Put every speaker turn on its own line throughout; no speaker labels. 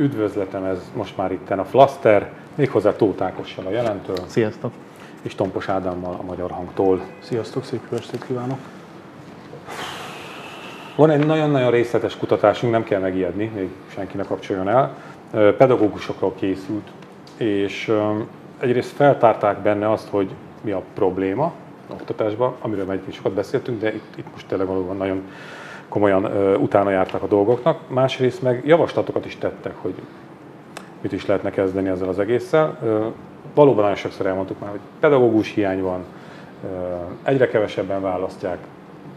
üdvözletem, ez most már itten a Flaster, méghozzá Tóth Ákossal a jelentől.
Sziasztok!
És Tompos Ádámmal a Magyar Hangtól.
Sziasztok, szép jó estét kívánok!
Van egy nagyon-nagyon részletes kutatásunk, nem kell megijedni, még senki ne kapcsoljon el. Pedagógusokról készült, és egyrészt feltárták benne azt, hogy mi a probléma oktatásban, amiről már sokat beszéltünk, de itt, itt most tényleg valóban nagyon komolyan utána jártak a dolgoknak. Másrészt meg javaslatokat is tettek, hogy mit is lehetne kezdeni ezzel az egésszel. Valóban nagyon sokszor elmondtuk már, hogy pedagógus hiány van, egyre kevesebben választják,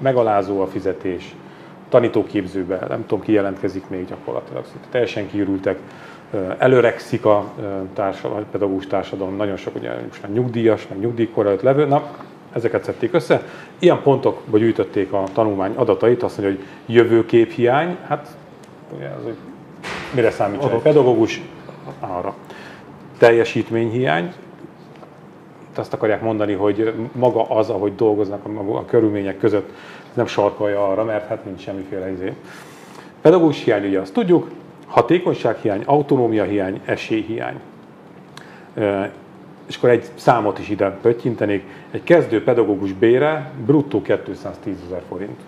megalázó a fizetés, tanítóképzőbe, nem tudom ki jelentkezik még gyakorlatilag, szóval teljesen kiürültek, előrekszik a társadalom, pedagógus társadalom, nagyon sok ugye most már nyugdíjas, meg nyugdíjkor levő, na ezeket szedték össze. Ilyen pontokba gyűjtötték a tanulmány adatait, azt mondja, hogy jövőkép hiány, hát ugye az, hogy mire számít egy pedagógus? Arra. Teljesítményhiány, azt akarják mondani, hogy maga az, ahogy dolgoznak a, a körülmények között, nem sarkalja arra, mert hát nincs semmiféle izé. Pedagógus hiány, ugye azt tudjuk, hatékonyság hiány, autonómia hiány, esélyhiány és akkor egy számot is ide pöttyintenék, egy kezdő pedagógus bére bruttó 210 ezer forint.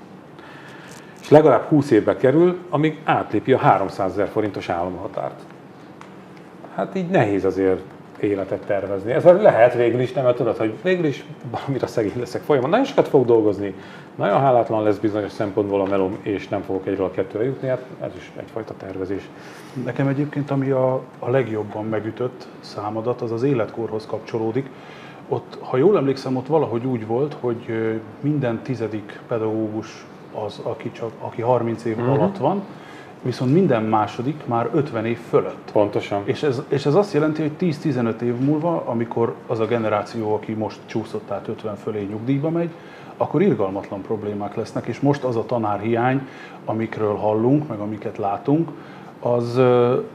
És legalább 20 évbe kerül, amíg átlépi a 300 ezer forintos államhatárt. Hát így nehéz azért életet tervezni. Ez lehet végül is, nem, mert tudod, hogy végül is valamire szegény leszek folyamatosan. Nagyon sokat fog dolgozni, nagyon hálátlan lesz bizonyos szempontból a melom, és nem fogok egyről a kettőre jutni, hát ez is egyfajta tervezés.
Nekem egyébként, ami a, a legjobban megütött számadat, az az életkorhoz kapcsolódik. Ott, ha jól emlékszem, ott valahogy úgy volt, hogy minden tizedik pedagógus az, aki, csak, aki 30 év uh-huh. alatt van, viszont minden második már 50 év fölött.
Pontosan.
És ez, és ez azt jelenti, hogy 10-15 év múlva, amikor az a generáció, aki most csúszott át 50 fölé nyugdíjba megy, akkor irgalmatlan problémák lesznek, és most az a tanárhiány, amikről hallunk, meg amiket látunk, az,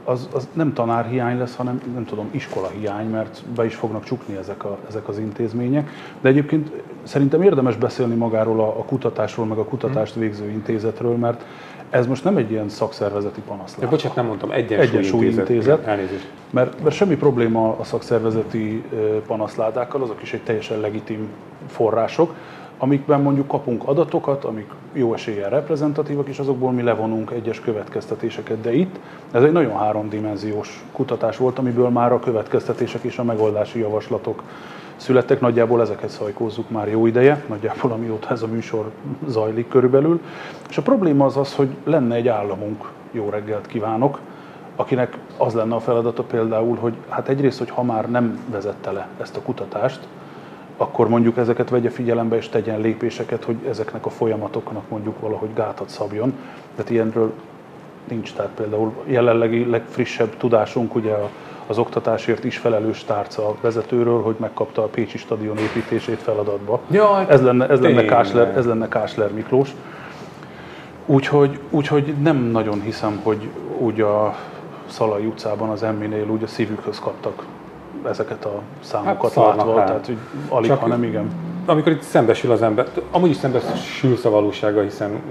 az, az nem tanárhiány lesz, hanem nem tudom, iskolahiány, mert be is fognak csukni ezek, a, ezek az intézmények. De egyébként szerintem érdemes beszélni magáról a, a kutatásról, meg a kutatást végző intézetről, mert ez most nem egy ilyen szakszervezeti panasz.
Ja, bocsánat, nem mondtam, egyensúly, egyensúly intézet. intézet
elnézést. Mert, mert semmi probléma a szakszervezeti panaszládákkal, azok is egy teljesen legitim források, amikben mondjuk kapunk adatokat, amik jó eséllyel reprezentatívak, és azokból mi levonunk egyes következtetéseket. De itt ez egy nagyon háromdimenziós kutatás volt, amiből már a következtetések és a megoldási javaslatok születtek. Nagyjából ezeket szajkózzuk már jó ideje, nagyjából amióta ez a műsor zajlik körülbelül. És a probléma az az, hogy lenne egy államunk, jó reggelt kívánok, akinek az lenne a feladata például, hogy hát egyrészt, hogy ha már nem vezette le ezt a kutatást, akkor mondjuk ezeket vegye figyelembe és tegyen lépéseket, hogy ezeknek a folyamatoknak mondjuk valahogy gátat szabjon. Tehát ilyenről nincs. Tehát például jelenlegi legfrissebb tudásunk ugye az oktatásért is felelős tárca vezetőről, hogy megkapta a Pécsi stadion építését feladatba.
Jaj,
ez lenne, ez lenne, Kásler, ez lenne Kásler Miklós. Úgyhogy, úgyhogy nem nagyon hiszem, hogy úgy a Szalai utcában az Emminél úgy a szívükhöz kaptak ezeket a számokat hát, látva, hát. tehát hogy alig, Csak hanem igen.
Amikor itt szembesül az ember, amúgy is szembesülsz a valósága, hiszen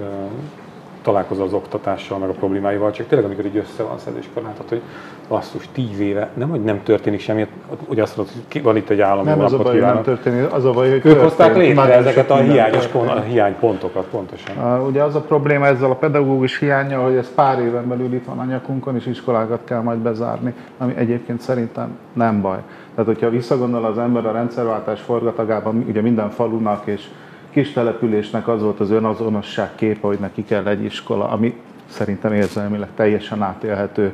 találkozol az oktatással, meg a problémáival, csak tényleg amikor így össze van szedve, és akkor látod, hogy basszus, tíz éve, nem, hogy nem történik semmi, ugye azt mondod, hogy van itt egy állami
Nem az a baj, hogy nem történik, az a baj, hogy
Ők hozták létre ezeket a hiányos a hiánypontokat pontosan.
Uh, ugye az a probléma ezzel a pedagógus hiánya, hogy ez pár éven belül itt van a nyakunkon, és iskolákat kell majd bezárni, ami egyébként szerintem nem baj. Tehát, hogyha visszagondol az ember a rendszerváltás forgatagában, ugye minden falunak és kis településnek az volt az önazonosság képe, hogy neki kell egy iskola, ami szerintem érzelmileg teljesen átélhető,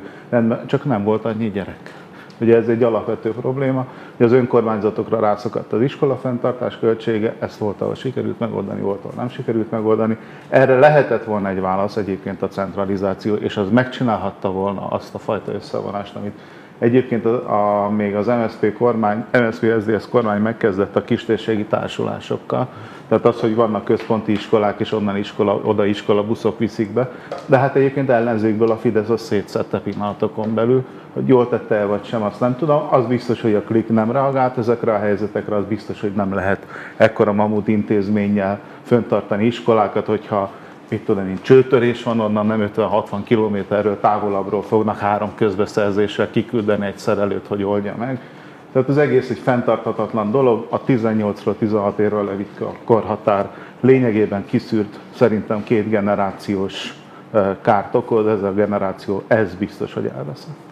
csak nem volt annyi gyerek. Ugye ez egy alapvető probléma, hogy az önkormányzatokra rászakadt az iskola fenntartás költsége, ezt volt, ahol sikerült megoldani, volt, ahol nem sikerült megoldani. Erre lehetett volna egy válasz egyébként a centralizáció, és az megcsinálhatta volna azt a fajta összevonást, amit Egyébként a, a, még az MSZP kormány, MSZP SZDSZ kormány megkezdett a kistérségi társulásokkal, tehát az, hogy vannak központi iskolák, és onnan iskola, oda iskola buszok viszik be, de hát egyébként ellenzékből a Fidesz azt szétszette pillanatokon belül, hogy jól tette el vagy sem, azt nem tudom. Az biztos, hogy a klik nem reagált ezekre a helyzetekre, az biztos, hogy nem lehet ekkora mamut intézménnyel föntartani iskolákat, hogyha mit tudom én, csőtörés van, onnan nem 50-60 kilométerről távolabbról fognak három közbeszerzéssel kiküldeni egy szerelőt, hogy oldja meg. Tehát az egész egy fenntarthatatlan dolog, a 18-ról 16 évről levitke a korhatár lényegében kiszűrt szerintem két generációs kárt okoz, ez a generáció, ez biztos, hogy elveszett.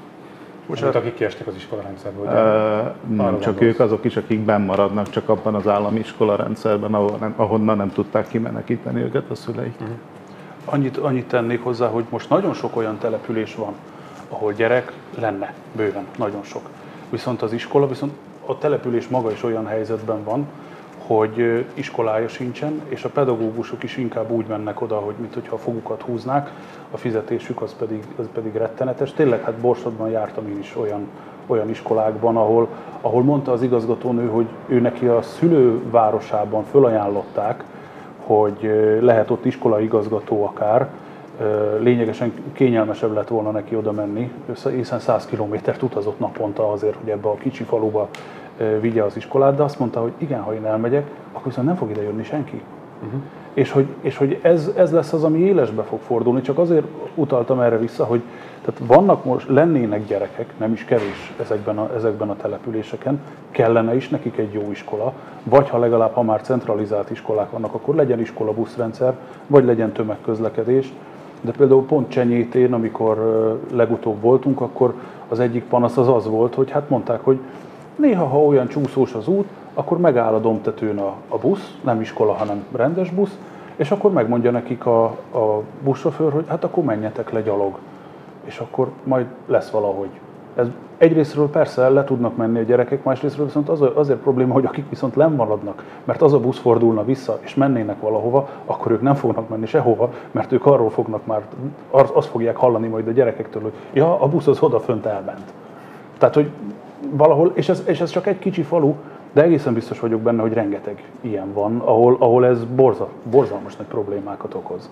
Most akik kiestek az iskolarendszerből.
Uh, nem, csak ők azok is, akik benn maradnak csak abban az állami iskolarendszerben, ahol nem, ahonnan nem tudták kimenekíteni őket a szüleik. Uh-huh.
Annyit, annyit tennék hozzá, hogy most nagyon sok olyan település van, ahol gyerek lenne, bőven, nagyon sok. Viszont az iskola, viszont a település maga is olyan helyzetben van, hogy iskolája sincsen, és a pedagógusok is inkább úgy mennek oda, hogy mint hogyha a fogukat húznák, a fizetésük az pedig, az pedig rettenetes. Tényleg, hát Borsodban jártam én is olyan, olyan iskolákban, ahol, ahol mondta az igazgatónő, hogy ő neki a szülővárosában fölajánlották, hogy lehet ott iskolai igazgató akár, lényegesen kényelmesebb lett volna neki oda menni, hiszen 100 kilométert utazott naponta azért, hogy ebbe a kicsi faluba vigye az iskolát, de azt mondta, hogy igen, ha én elmegyek, akkor viszont nem fog ide jönni senki. Uh-huh. És hogy, és hogy ez, ez lesz az, ami élesbe fog fordulni, csak azért utaltam erre vissza, hogy tehát vannak most, lennének gyerekek, nem is kevés ezekben a, ezekben a településeken, kellene is nekik egy jó iskola, vagy ha legalább, ha már centralizált iskolák vannak, akkor legyen iskola buszrendszer, vagy legyen tömegközlekedés. De például pont Csenyétén, amikor legutóbb voltunk, akkor az egyik panasz az az volt, hogy hát mondták, hogy Néha, ha olyan csúszós az út, akkor megáll a domtetőn a, a busz, nem iskola, hanem rendes busz, és akkor megmondja nekik a, a buszsofőr, hogy hát akkor menjetek le gyalog, és akkor majd lesz valahogy. Ez egyrésztről persze le tudnak menni a gyerekek, másrésztről viszont az, azért probléma, hogy akik viszont lemaradnak, mert az a busz fordulna vissza, és mennének valahova, akkor ők nem fognak menni sehova, mert ők arról fognak már, azt fogják hallani majd a gyerekektől, hogy ja, a busz az odafönt elment. Tehát, hogy valahol, és ez, és ez csak egy kicsi falu, de egészen biztos vagyok benne, hogy rengeteg ilyen van, ahol, ahol ez borza, borzalmas nagy problémákat okoz.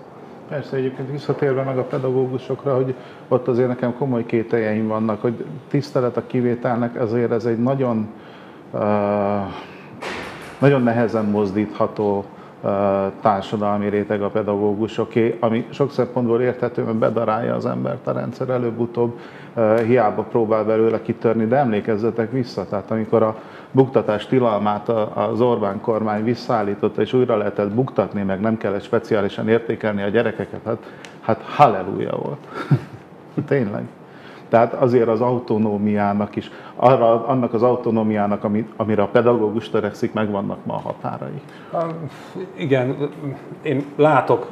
Persze, egyébként visszatérve meg a pedagógusokra, hogy ott azért nekem komoly kételjeim vannak, hogy tisztelet a kivételnek, ezért ez egy nagyon, uh, nagyon nehezen mozdítható társadalmi réteg a pedagógusoké, ami sok szempontból érthető, mert bedarálja az embert a rendszer előbb-utóbb, hiába próbál belőle kitörni, de emlékezzetek vissza, tehát amikor a buktatás tilalmát az Orbán kormány visszaállította, és újra lehetett buktatni, meg nem kellett speciálisan értékelni a gyerekeket, hát, hát halleluja volt. Tényleg. Tehát azért az autonómiának is, arra, annak az autonómiának, ami, amire a pedagógus törekszik, megvannak ma a határai.
Igen, én látok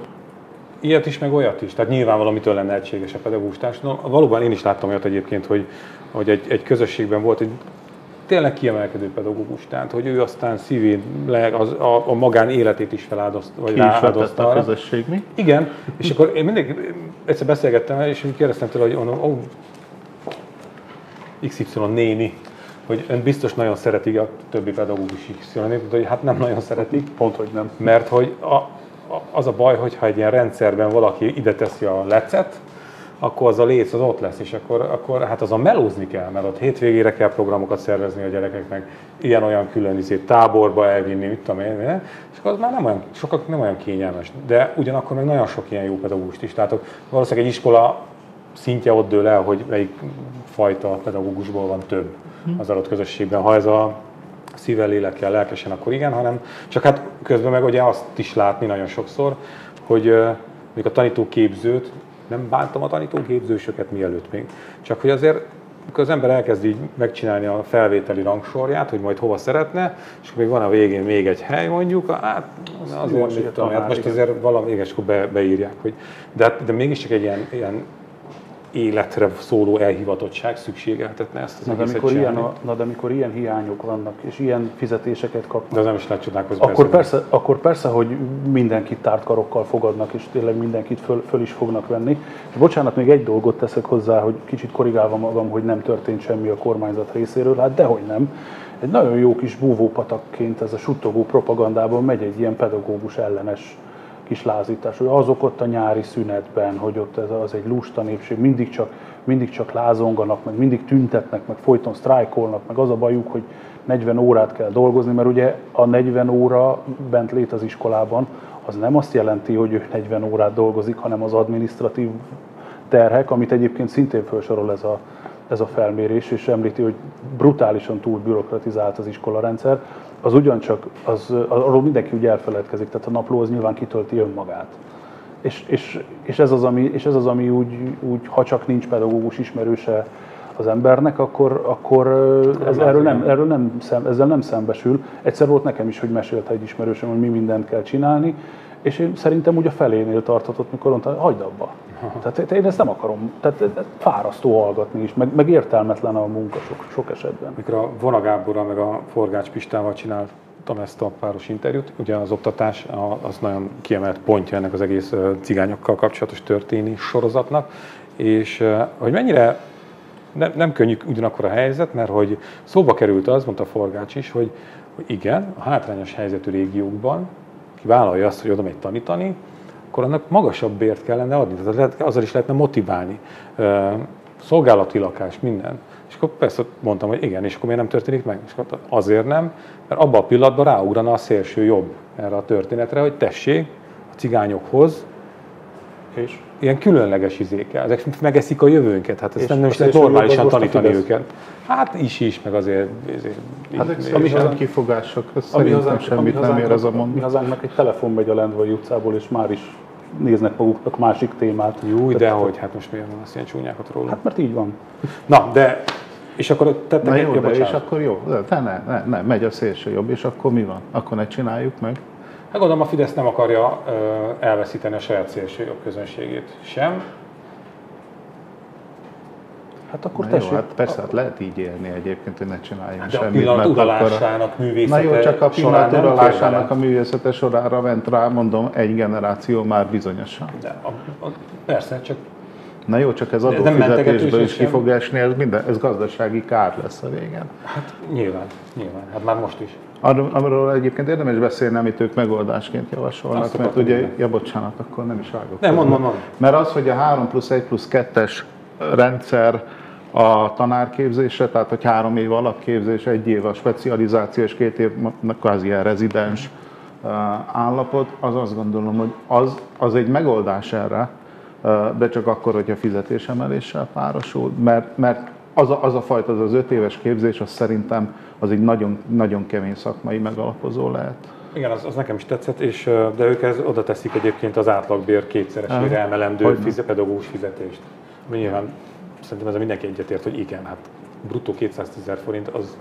ilyet is, meg olyat is. Tehát nyilván valamitől lenne egységes a pedagógus társadalom. Valóban én is láttam olyat egyébként, hogy, hogy egy, egy közösségben volt egy tényleg kiemelkedő pedagógus, tehát hogy ő aztán szívén, az, a, a magán életét is feláldozta, vagy
rááldozta a közösség, mi?
Igen, és akkor én mindig egyszer beszélgettem és kérdeztem tőle, hogy oh, oh, XY néni, hogy ön biztos nagyon szereti a többi pedagógus XY néni, hogy hát nem nagyon szeretik.
Pont, hogy nem.
Mert hogy a, a, az a baj, hogyha egy ilyen rendszerben valaki ide teszi a lecet, akkor az a léc az ott lesz, és akkor, akkor hát az a melózni kell, mert ott hétvégére kell programokat szervezni a gyerekeknek, ilyen-olyan külön izé, táborba elvinni, mit tudom én, és akkor az már nem olyan, sokak nem olyan kényelmes. De ugyanakkor meg nagyon sok ilyen jó pedagógust is látok. Valószínűleg egy iskola szintje ott dől el, hogy melyik fajta pedagógusból van több az adott közösségben. Ha ez a szívvel, lélekkel, lelkesen, akkor igen, hanem csak hát közben meg ugye azt is látni nagyon sokszor, hogy még a tanítóképzőt, nem bántam a tanítóképzősöket mielőtt még, csak hogy azért amikor az ember elkezd így megcsinálni a felvételi rangsorját, hogy majd hova szeretne, és akkor még van a végén még egy hely mondjuk, hát azért, mit tudom, hát most azért valami, és akkor be, beírják, hogy de, hát, de mégiscsak egy ilyen, ilyen életre szóló elhivatottság szükségeltetne ezt az
na, de amikor ilyen, a, na, de amikor ilyen hiányok vannak, és ilyen fizetéseket kapnak,
de az nem is lehet csodálkozni.
Akkor persze, akkor persze, hogy mindenkit tárt karokkal fogadnak, és tényleg mindenkit föl, föl is fognak venni. És bocsánat, még egy dolgot teszek hozzá, hogy kicsit korrigálva magam, hogy nem történt semmi a kormányzat részéről, hát dehogy nem. Egy nagyon jó kis búvópatakként ez a suttogó propagandában megy egy ilyen pedagógus ellenes kis lázítás, hogy azok ott a nyári szünetben, hogy ott ez az egy lusta népség, mindig csak, mindig csak lázonganak, meg mindig tüntetnek, meg folyton sztrájkolnak, meg az a bajuk, hogy 40 órát kell dolgozni, mert ugye a 40 óra bent lét az iskolában, az nem azt jelenti, hogy ő 40 órát dolgozik, hanem az administratív terhek, amit egyébként szintén felsorol ez a, ez a felmérés, és említi, hogy brutálisan túl bürokratizált az iskolarendszer, az ugyancsak, az, arról mindenki úgy elfeledkezik, tehát a napló az nyilván kitölti önmagát. És, és, és, ez az, ami, és ez az, ami úgy, úgy, ha csak nincs pedagógus ismerőse az embernek, akkor, akkor ez, erről, nem, erről nem, szem, ezzel nem szembesül. Egyszer volt nekem is, hogy mesélte egy ismerősöm, hogy mi mindent kell csinálni, és én szerintem úgy a felénél tartatott, mikor mondta, hagyd abba. Tehát én ezt nem akarom. Tehát fárasztó hallgatni is, meg, meg értelmetlen a munka sok, sok esetben.
Mikor a Vona Gáborral, meg a Forgács Pistával csináltam ezt a páros interjút, ugye az oktatás az nagyon kiemelt pontja ennek az egész cigányokkal kapcsolatos történés sorozatnak, és hogy mennyire nem, nem könnyű ugyanakkor a helyzet, mert hogy szóba került az, mondta Forgács is, hogy, hogy igen, a hátrányos helyzetű régiókban, ki vállalja azt, hogy oda megy tanítani, akkor annak magasabb bért kellene adni, tehát lehet, azzal is lehetne motiválni. Szolgálati lakás, minden. És akkor persze mondtam, hogy igen, és akkor miért nem történik meg? És akkor azért nem, mert abban a pillanatban ráugrana a szélső jobb erre a történetre, hogy tessék, a cigányokhoz és ilyen különleges izékkel. Ezek megeszik a jövőnket, hát ezt nem is lehet normálisan tanítani őket. Hát is is, meg azért... azért
hát ezek ami hazánk kifogások, ez szerintem hazánk, semmit nem ér az a mond.
Mi hazánknak egy telefon megy a Lendvai utcából, és már is néznek maguknak másik témát.
Jó, de hogy, hát most miért van azt ilyen csúnyákat róla?
Hát mert így van.
Na, de és akkor tettek
Na jó, de és akkor jó, de ne, ne, ne, megy a szélső jobb, és akkor mi van? Akkor ne csináljuk meg.
Hát gondolom a Fidesz nem akarja elveszíteni a saját szélső jobb közönségét sem.
Hát akkor Na tessék. Jó, hát persze, hát lehet így élni egyébként, hogy ne csináljunk
hát semmit. a pillanat uralásának művészete
Na jó, csak a pillanat uralásának a művészete sorára ment rá, mondom, egy generáció már bizonyosan.
De, a, a, persze, csak
Na jó, csak ez adófizetésből is ki fog esni, ez, minden, ez gazdasági kár lesz a végén.
Hát nyilván, nyilván, hát már most is.
Amiről egyébként érdemes beszélni, amit ők megoldásként javasolnak, Azt mert ugye, ja bocsánat, akkor nem is vágok.
Nem, mond, mond.
Mert az, hogy a 3 plusz 1 plusz 2-es rendszer a tanárképzésre, tehát hogy három év alapképzés, egy év a specializáció és két év kvázi ilyen rezidens állapot, az azt gondolom, hogy az, az egy megoldás erre, de csak akkor, hogyha fizetésemeléssel párosul, mert, mert az a, az a fajta, az az öt éves képzés, az szerintem az egy nagyon, nagyon kemény szakmai megalapozó lehet.
Igen, az, az nekem is tetszett, és, de ők ez, oda teszik egyébként az átlagbér kétszeresére emelendő pedagógus fizetést. Nyilván szerintem ez a mindenki egyetért, hogy igen, hát bruttó 210 ezer forint az,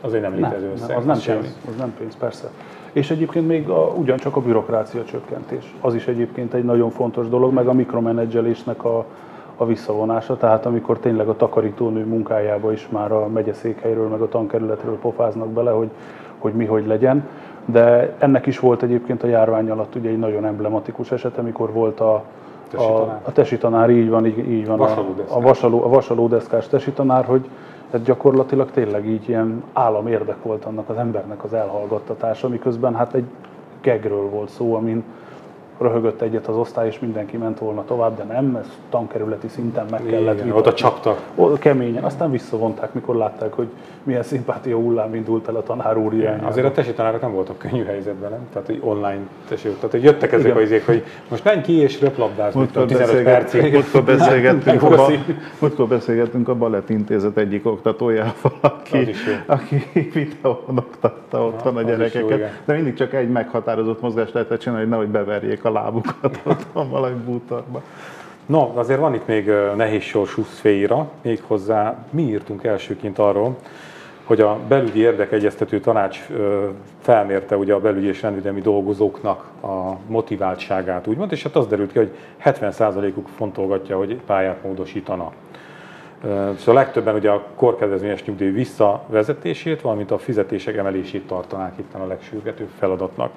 az egy nem létező összeg.
Nem, az, nem pénz, az nem pénz, persze. És egyébként még a, ugyancsak a bürokrácia csökkentés. Az is egyébként egy nagyon fontos dolog, meg a mikromenedzselésnek a, a visszavonása, tehát amikor tényleg a takarítónő munkájába is már a megyeszékhelyről, meg a tankerületről pofáznak bele, hogy, hogy mi hogy legyen. De ennek is volt egyébként a járvány alatt ugye egy nagyon emblematikus eset, amikor volt a, a, a tesi tanár, így van, így, így van, a, a, vasaló, a vasalódeszkás tesi tanár, hogy ez gyakorlatilag tényleg így ilyen állam érdek volt annak az embernek az elhallgattatása, miközben hát egy gegről volt szó, amin röhögött egyet az osztály, és mindenki ment volna tovább, de nem, ez tankerületi szinten meg kellett
Igen, Oda csaptak.
Keményen, aztán visszavonták, mikor látták, hogy milyen szimpátia hullám indult el a tanár úr irányába.
Azért a tesi tanárok nem voltak könnyű helyzetben, nem? Tehát, hogy online tesi, tehát hogy jöttek ezek Igen. az izék, hogy most menj ki és röplabdázni,
múltkor 15 percig. Múltkor beszélgettünk, a, múltkor beszélgettünk a Balett Intézet egyik oktatójával, aki, aki videón oktatta otthon a gyerekeket. De mindig csak egy meghatározott mozgást lehetett csinálni, hogy nehogy beverjék a lábukat otthon valami bútorba.
No, azért van itt még nehéz sorsú szféra, még hozzá mi írtunk elsőként arról, hogy a belügyi érdekegyeztető tanács felmérte ugye a belügyi és rendvédelmi dolgozóknak a motiváltságát, úgymond, és hát az derült ki, hogy 70%-uk fontolgatja, hogy pályát módosítana. Szóval legtöbben ugye a korkedvezményes nyugdíj visszavezetését, valamint a fizetések emelését tartanák itt a legsürgetőbb feladatnak.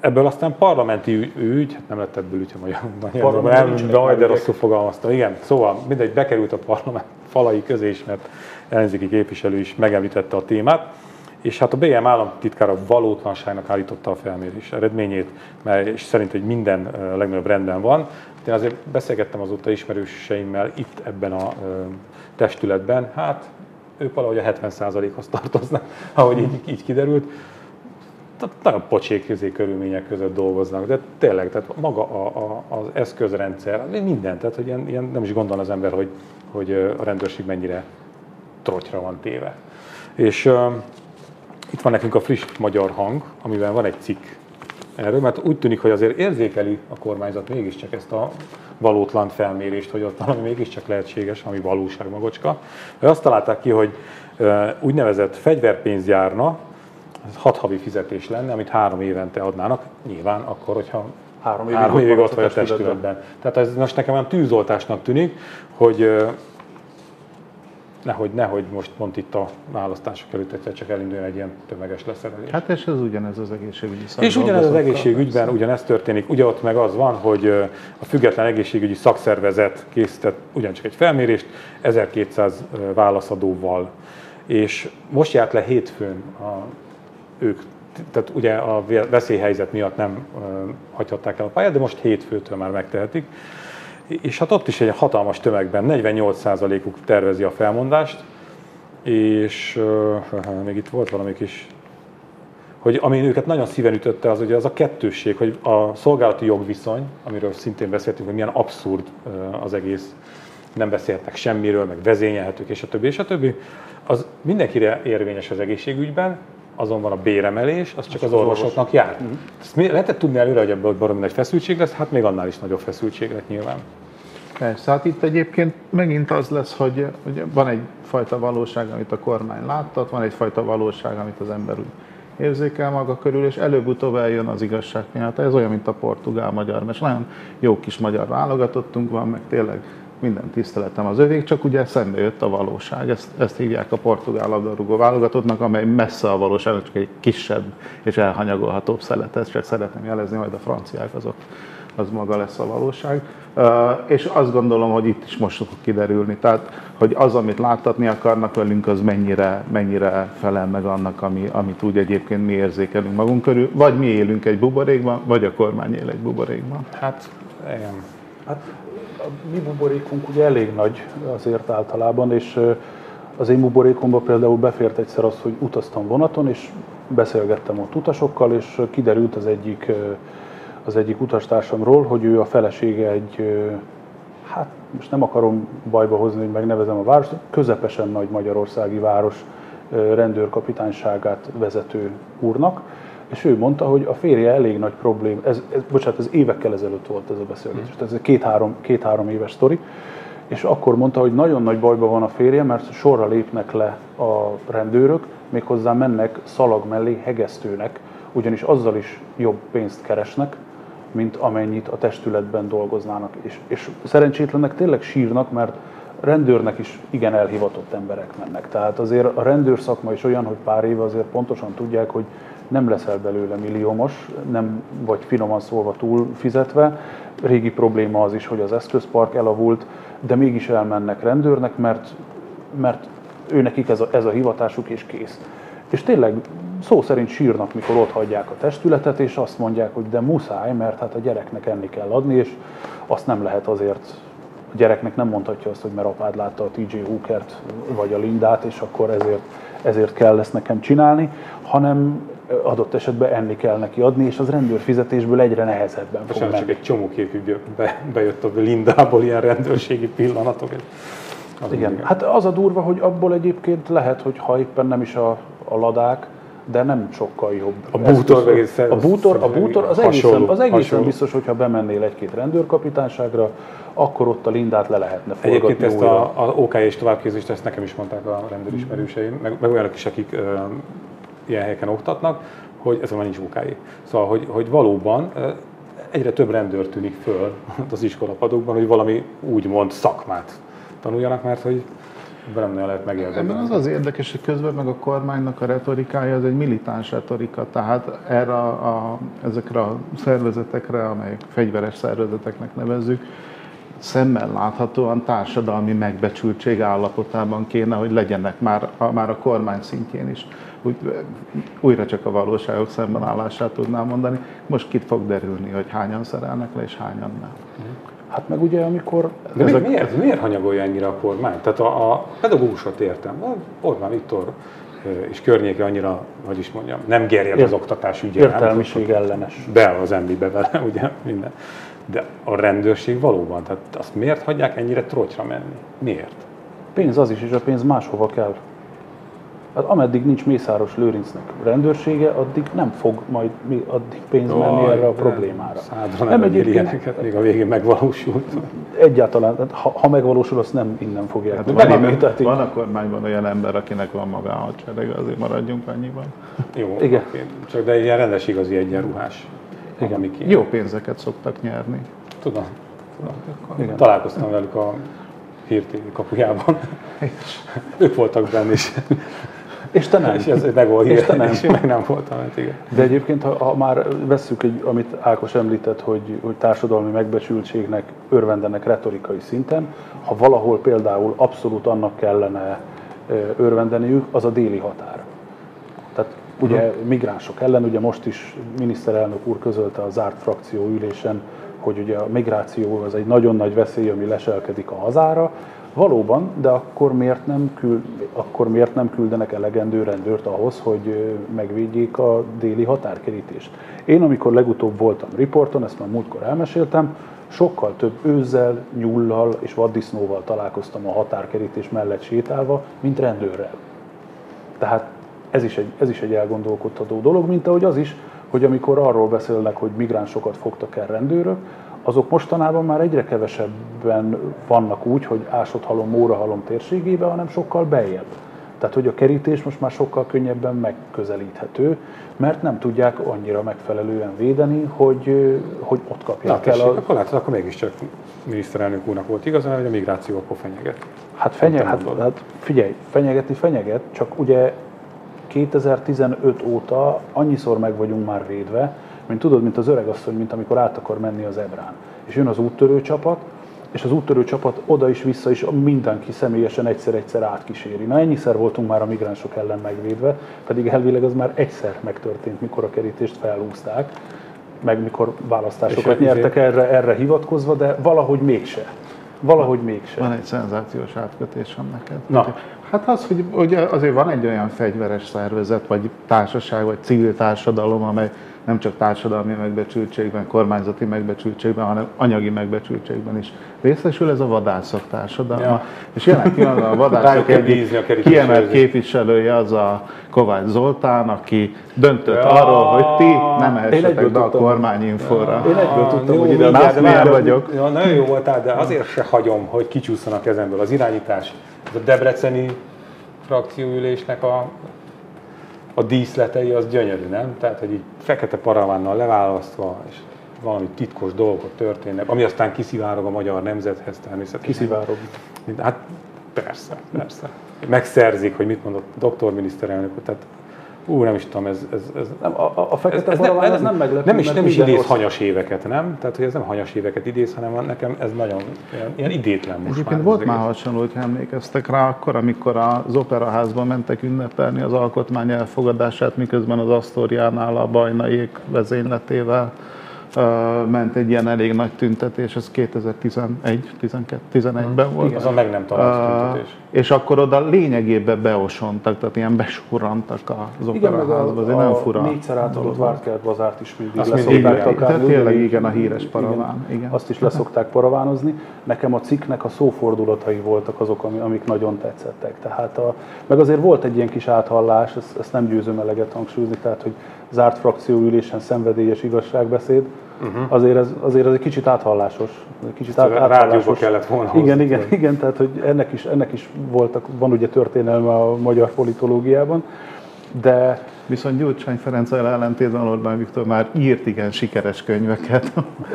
Ebből aztán parlamenti ügy, hát nem lett ebből ügy, hogy nem, de, de rosszul fogalmaztam. Igen, szóval mindegy, bekerült a parlament falai közé is, mert ellenzéki képviselő is megemlítette a témát, és hát a BM államtitkára valótlanságnak állította a felmérés eredményét, mert és szerint, hogy minden legnagyobb rendben van. Én azért beszélgettem azóta ismerőseimmel itt ebben a testületben, hát ők valahogy a 70%-hoz tartoznak, ahogy így, így kiderült nagyon pocsék közé körülmények között dolgoznak, de tényleg, tehát maga a, a, az eszközrendszer, minden, tehát hogy ilyen, ilyen nem is gondol az ember, hogy, hogy a rendőrség mennyire trotyra van téve. És uh, itt van nekünk a friss magyar hang, amiben van egy cikk erről, mert úgy tűnik, hogy azért érzékeli a kormányzat mégiscsak ezt a valótlan felmérést, hogy ott valami mégiscsak lehetséges, ami valóság magocska. Azt találták ki, hogy úgynevezett fegyverpénz járna, hat havi fizetés lenne, amit három évente adnának, nyilván akkor, hogyha három évig, három évig ott vagy a testületben. Tehát ez most nekem olyan tűzoltásnak tűnik, hogy nehogy, nehogy most pont itt a választások előtt egyszer csak elinduljon egy ilyen tömeges leszerelés.
Hát és ez ugyanez az egészségügyi
És ugyanez az egészségügyben ugyanezt történik. Ugye ott meg az van, hogy a független egészségügyi szakszervezet készített ugyancsak egy felmérést 1200 válaszadóval. És most járt le hétfőn a, ők tehát ugye a veszélyhelyzet miatt nem hagyhatták el a pályát, de most hétfőtől már megtehetik. És hát ott is egy hatalmas tömegben, 48%-uk tervezi a felmondást, és még itt volt valami kis, hogy ami őket nagyon szíven ütötte, az ugye az a kettősség, hogy a szolgálati jogviszony, amiről szintén beszéltünk, hogy milyen abszurd az egész, nem beszéltek semmiről, meg vezényelhetők, és a többi, és a többi, az mindenkire érvényes az egészségügyben, azonban a béremelés az csak az, az orvosoknak jár. Uh-huh. Ezt lehetett tudni előre, hogy ebből baromi nagy feszültség lesz, hát még annál is nagyobb feszültség lett nyilván.
Persze, hát itt egyébként megint az lesz, hogy, hogy van egyfajta valóság, amit a kormány láttat, van egyfajta valóság, amit az ember úgy érzékel maga körül, és előbb-utóbb eljön az igazság pillanata. Ez olyan, mint a portugál-magyar, mert nagyon jó kis magyar válogatottunk van, meg tényleg minden tiszteletem az övék, csak ugye szembe jött a valóság. Ezt, ezt hívják a portugál labdarúgó válogatottnak, amely messze a valóság, csak egy kisebb és elhanyagolhatóbb szelet. Ezt csak szeretném jelezni, majd a franciák azok, az maga lesz a valóság. És azt gondolom, hogy itt is most fog kiderülni. Tehát, hogy az, amit láttatni akarnak velünk, az mennyire, mennyire felel meg annak, ami, amit úgy egyébként mi érzékelünk magunk körül. Vagy mi élünk egy buborékban, vagy a kormány él egy buborékban.
Hát, igen.
Hát mi buborékunk ugye elég nagy azért általában, és az én buborékomban például befért egyszer az, hogy utaztam vonaton, és beszélgettem ott utasokkal, és kiderült az egyik, az egyik utastársamról, hogy ő a felesége egy, hát most nem akarom bajba hozni, hogy megnevezem a várost, közepesen nagy magyarországi város rendőrkapitányságát vezető úrnak, és ő mondta, hogy a férje elég nagy problém, ez, ez, bocsánat, ez évekkel ezelőtt volt ez a beszélgetés, tehát ez egy két-három, két-három éves sztori, és akkor mondta, hogy nagyon nagy bajban van a férje, mert sorra lépnek le a rendőrök, méghozzá mennek szalag mellé hegesztőnek, ugyanis azzal is jobb pénzt keresnek, mint amennyit a testületben dolgoznának. És, és szerencsétlenek tényleg sírnak, mert rendőrnek is igen elhivatott emberek mennek. Tehát azért a rendőr szakma is olyan, hogy pár éve azért pontosan tudják, hogy nem leszel belőle milliómos, nem vagy finoman szólva túl fizetve. Régi probléma az is, hogy az eszközpark elavult, de mégis elmennek rendőrnek, mert, mert őnekik ez a, ez a hivatásuk és kész. És tényleg szó szerint sírnak, mikor ott hagyják a testületet, és azt mondják, hogy de muszáj, mert hát a gyereknek enni kell adni, és azt nem lehet azért a gyereknek nem mondhatja azt, hogy mert apád látta a TJ Hookert vagy a Lindát, és akkor ezért, ezért kell ezt nekem csinálni, hanem adott esetben enni kell neki adni, és az rendőr fizetésből egyre nehezebben fog
menni. csak egy csomó képű be, bejött a Lindából ilyen rendőrségi pillanatok.
Az Igen, igen, hát az a durva, hogy abból egyébként lehet, hogy ha éppen nem is a, a ladák, de nem sokkal jobb.
A bútor,
egész, a bútor, a bútor az egészen, az egészen biztos, hogyha bemennél egy-két rendőrkapitányságra, akkor ott a lindát le lehetne forgatni
Egyébként ezt a, a OK és továbbképzést, ezt nekem is mondták a rendőrismerőseim, meg, meg olyanok is, akik ilyen helyeken oktatnak, hogy ez már nincs OK. Szóval, hogy, hogy valóban egyre több rendőr tűnik föl az iskolapadokban, hogy valami úgymond szakmát tanuljanak, mert hogy nem nagyon lehet.
Ebben az az érdekes, hogy közben meg a kormánynak a retorikája az egy militáns retorika, tehát erre a, ezekre a szervezetekre, amelyek fegyveres szervezeteknek nevezzük, szemmel láthatóan társadalmi megbecsültség állapotában kéne, hogy legyenek már, a, már a kormány szintjén is. Úgy, újra csak a valóságok szemben állását tudnám mondani. Most kit fog derülni, hogy hányan szerelnek le, és hányan nem.
Hát meg ugye, amikor...
De ezek... miért, miért hanyagolja ennyire a kormány? Tehát a, a pedagógusot értem. Orbán Viktor és környéke annyira, hogy is mondjam, nem gerjed az oktatás ügye.
Értelmiség ellenes.
Be az embibe vele, ugye, minden. De a rendőrség valóban, tehát azt miért hagyják ennyire trotyra menni? Miért?
Pénz az is, és a pénz máshova kell. Hát ameddig nincs Mészáros Lőrincnek rendőrsége, addig nem fog majd addig pénz menni erre a problémára.
Nem, nem ilyeneket, még a végén megvalósult.
Egyáltalán, hát ha, ha megvalósul, azt nem innen fogják. Hát
van, van, tehát van a kormányban olyan ember, akinek van maga a hadsereg, azért maradjunk annyiban.
Jó, Igen. csak de ilyen rendes igazi egyenruhás.
Igen. Jó pénzeket szoktak nyerni.
Tudom. Tudom. Igen. Találkoztam velük a hírtévé kapujában. ők voltak benne is.
És te nem.
És ez meg volt és te nem. És meg nem voltam, hát igen.
De egyébként, ha, ha már vesszük, egy, amit Ákos említett, hogy, hogy társadalmi megbecsültségnek örvendenek retorikai szinten, ha valahol például abszolút annak kellene örvendeniük, az a déli határ. Ugye migránsok ellen, ugye most is miniszterelnök úr közölte a zárt frakció ülésen, hogy ugye a migráció az egy nagyon nagy veszély, ami leselkedik a hazára, Valóban, de akkor miért, nem küld, akkor miért nem küldenek elegendő rendőrt ahhoz, hogy megvédjék a déli határkerítést? Én, amikor legutóbb voltam riporton, ezt már múltkor elmeséltem, sokkal több őzzel, nyullal és vaddisznóval találkoztam a határkerítés mellett sétálva, mint rendőrrel. Tehát ez is egy, ez is egy elgondolkodható dolog, mint ahogy az is, hogy amikor arról beszélnek, hogy migránsokat fogtak el rendőrök, azok mostanában már egyre kevesebben vannak úgy, hogy ásodhalom, mórahalom térségébe, hanem sokkal beljebb. Tehát, hogy a kerítés most már sokkal könnyebben megközelíthető, mert nem tudják annyira megfelelően védeni, hogy, hogy ott kapják
Na, el a... Akkor látod, akkor mégiscsak miniszterelnök úrnak volt igaza, hogy a migráció akkor fenyeget.
Hát, fenyeget, hát, hát figyelj, fenyegeti fenyeget, csak ugye 2015 óta annyiszor meg vagyunk már védve, mint tudod, mint az öregasszony, mint amikor át akar menni az ebrán. És jön az úttörő csapat, és az úttörő csapat oda is, vissza is mindenki személyesen egyszer-egyszer átkíséri. Na ennyiszer voltunk már a migránsok ellen megvédve, pedig elvileg az már egyszer megtörtént, mikor a kerítést felhúzták, meg mikor választásokat nyertek erre, erre hivatkozva, de valahogy mégse. Valahogy mégse.
Van egy szenzációs átkötésem neked. Na. Hát az, hogy ugye azért van egy olyan fegyveres szervezet, vagy társaság, vagy civil társadalom, amely nem csak társadalmi megbecsültségben, kormányzati megbecsültségben, hanem anyagi megbecsültségben is részesül, ez a vadászok társadalma. Ja. És jelen pillanatban a vadászok egyik kiemelt képviselője az a Kovács Zoltán, aki döntött ja. arról, hogy ti nem essetek be a kormányinfóra.
Én egyből tudtam, hogy ide
vagyok.
Ja, nagyon jó voltál, de azért se hagyom, hogy kicsúszson a kezemből az irányítás. Ez a debreceni frakcióülésnek a a díszletei az gyönyörű, nem? Tehát, hogy így fekete paravánnal leválasztva, és valami titkos dolgok történnek, ami aztán kiszivárog a magyar nemzethez természetesen.
Kiszivárog.
Hát persze, persze. Megszerzik, hogy mit mondott a doktorminiszterelnök, tehát Ú, nem is tudom, ez... ez, ez
nem, a, a fekete ez, ez, ez nem meglepő.
Nem is, nem is idéz ország. hanyas éveket, nem? Tehát, hogy ez nem hanyas éveket idéz, hanem nekem ez nagyon ilyen, ilyen idétlen most
Egyébként már. volt már hasonló, hogy emlékeztek rá, akkor, amikor az operaházban mentek ünnepelni az alkotmány elfogadását, miközben az Asztóriánál a bajnaiék vezényletével ment egy ilyen elég nagy tüntetés, ez 2011 11-ben volt.
Igen, az a meg nem talált tüntetés.
És akkor oda lényegében beosontak, tehát ilyen besurrantak az operaházba, azért nem fura.
négyszer átadott Várkert bazárt is mindig
azt leszokták takálni. tényleg igen, a híres paraván.
Igen, igen. Azt is leszokták paravánozni. Nekem a cikknek a szófordulatai voltak azok, amik nagyon tetszettek. Tehát a, meg azért volt egy ilyen kis áthallás, ezt, ezt nem győzöm eleget hangsúlyozni, tehát hogy zárt frakcióülésen szenvedélyes igazságbeszéd, uh-huh. azért, ez, azért ez egy kicsit áthallásos. Egy kicsit
át, áthallásos. kellett volna
Igen, igen, igen, tehát hogy ennek is, ennek is voltak, van ugye történelme a magyar politológiában, de
Viszont Gyurcsány Ferenc ellentétben Orbán Viktor már írt igen sikeres könyveket.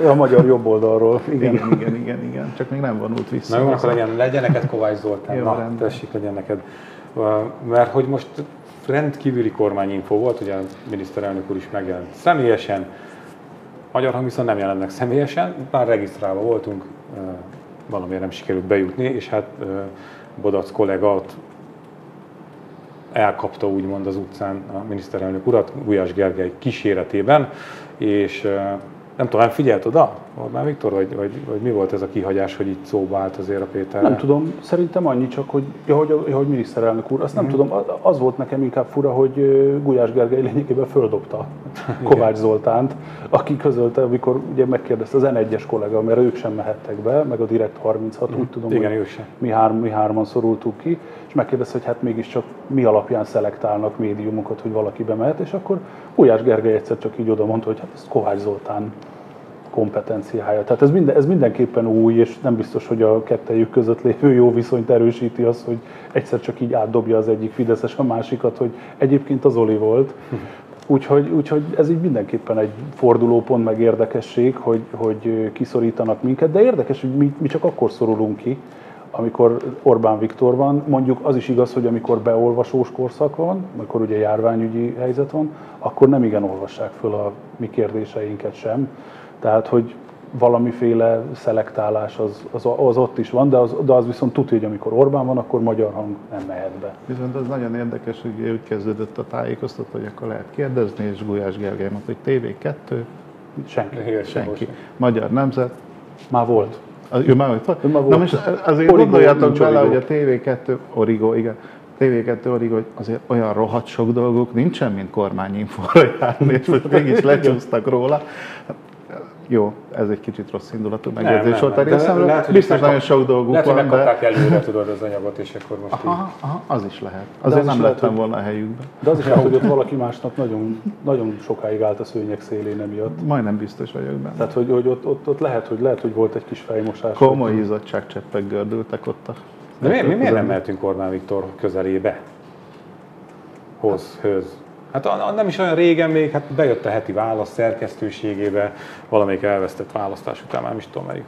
A magyar jobb oldalról.
Igen, igen, igen, igen, igen. csak még nem vonult vissza.
Na jó, akkor legyen, legyen neked Kovács Zoltán. Jó, Na, rendben. tessék, legyen neked. Mert hogy most rendkívüli kormányinfo volt, ugye a miniszterelnök úr is megjelent személyesen, Magyar viszont nem jelennek személyesen, már regisztrálva voltunk, valamiért nem sikerült bejutni, és hát Bodac kollega ott elkapta úgymond az utcán a miniszterelnök urat, Gulyás Gergely kíséretében, és nem tudom, figyelt oda? Orbán Viktor, vagy, vagy, vagy mi volt ez a kihagyás, hogy így szóba állt azért a Péter?
Nem tudom, szerintem annyi csak, hogy, ja, hogy, hogy miniszterelnök úr, azt nem mm. tudom, az volt nekem inkább fura, hogy Gulyás Gergely lényegében földobta Kovács Zoltánt, aki közölte, amikor ugye megkérdezte az N1-es kollega, mert ők sem mehettek be, meg a Direkt 36, mm. úgy tudom,
Igen,
hogy mi, hár, mi hárman szorultuk ki, és megkérdezte, hogy hát mégiscsak mi alapján szelektálnak médiumokat, hogy valaki bemehet, és akkor Gulyás Gergely egyszer csak így oda mondta, hogy hát ez Kovács Zoltán kompetenciája. Tehát ez, minden, ez mindenképpen új, és nem biztos, hogy a kettejük között lévő jó viszonyt erősíti az, hogy egyszer csak így átdobja az egyik Fideszes a másikat, hogy egyébként az Oli volt. Úgyhogy, úgyhogy ez így mindenképpen egy fordulópont, meg érdekesség, hogy, hogy kiszorítanak minket, de érdekes, hogy mi, mi csak akkor szorulunk ki, amikor Orbán Viktor van, mondjuk az is igaz, hogy amikor beolvasós korszak van, amikor ugye járványügyi helyzet van, akkor nem igen olvassák föl a mi kérdéseinket sem. Tehát, hogy valamiféle szelektálás az, az, az ott is van, de az, de az viszont tudja, hogy amikor Orbán van, akkor magyar hang nem mehet be.
Viszont az nagyon érdekes, hogy úgy kezdődött a tájékoztató, hogy akkor lehet kérdezni, és Gulyás Gergely mondta, hogy TV2,
senki.
senki. Magyar Nemzet.
Már volt.
Az, ő már volt? Ő már volt. Na most azért Origo, gondoljatok bele, hogy a TV2, Origo, igen, TV2 Origo, hogy azért olyan rohadt sok dolguk nincsen, mint kormányinfóra járni, és most mégis lecsúsztak róla. Jó, ez egy kicsit rossz indulatú megjegyzés volt a részemről. Lehet, Biztos nagyon sok dolguk
lehet, van, hogy megkapták de... előre, tudod, az anyagot, és akkor most
aha, így... aha, az is lehet. Azért nem lettem volna a helyükben.
De az is lehet, hogy ott valaki másnak nagyon, nagyon sokáig állt a szőnyek szélén emiatt.
Majdnem biztos vagyok benne.
Tehát, hogy, hogy ott, ott, ott, lehet, hogy lehet, hogy volt egy kis fejmosás.
Komoly izzadságcseppek gördültek ott a...
De mi, mi, miért nem mehetünk Orbán Viktor közelébe? Hoz, höz. Hát nem is olyan régen még, hát bejött a heti válasz szerkesztőségébe, valamelyik elvesztett választás után, már nem is tudom melyik.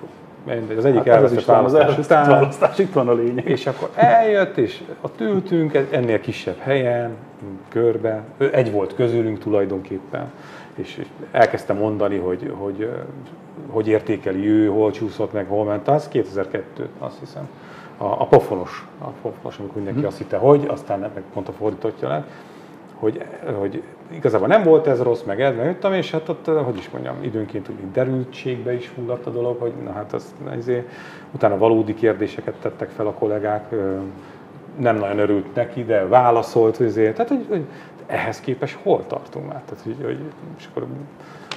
Az egyik hát elvesztett választás
az után. Választás, itt van a lényeg.
És akkor eljött, és ott ültünk, ennél kisebb helyen, körbe. Egy volt közülünk tulajdonképpen, és elkezdte mondani, hogy, hogy, hogy értékeli ő, hol csúszott meg, hol ment. Az 2002, azt hiszem. A, a pofonos, a pofonos, amikor mindenki hmm. azt hitte, hogy, aztán meg pont a fordítottja lett hogy, hogy igazából nem volt ez rossz, meg ez, meg és hát ott, hogy is mondjam, időnként úgy derültségbe is fulladt a dolog, hogy na hát az, azért, utána valódi kérdéseket tettek fel a kollégák, nem nagyon örült neki, de válaszolt, azért, tehát hogy, hogy ehhez képest hol tartunk már? Tehát, hogy, hogy, és akkor,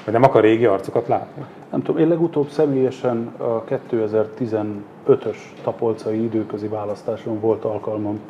hogy nem akar régi arcokat látni?
Nem tudom, én legutóbb személyesen a 2015-ös tapolcai időközi választáson volt alkalmam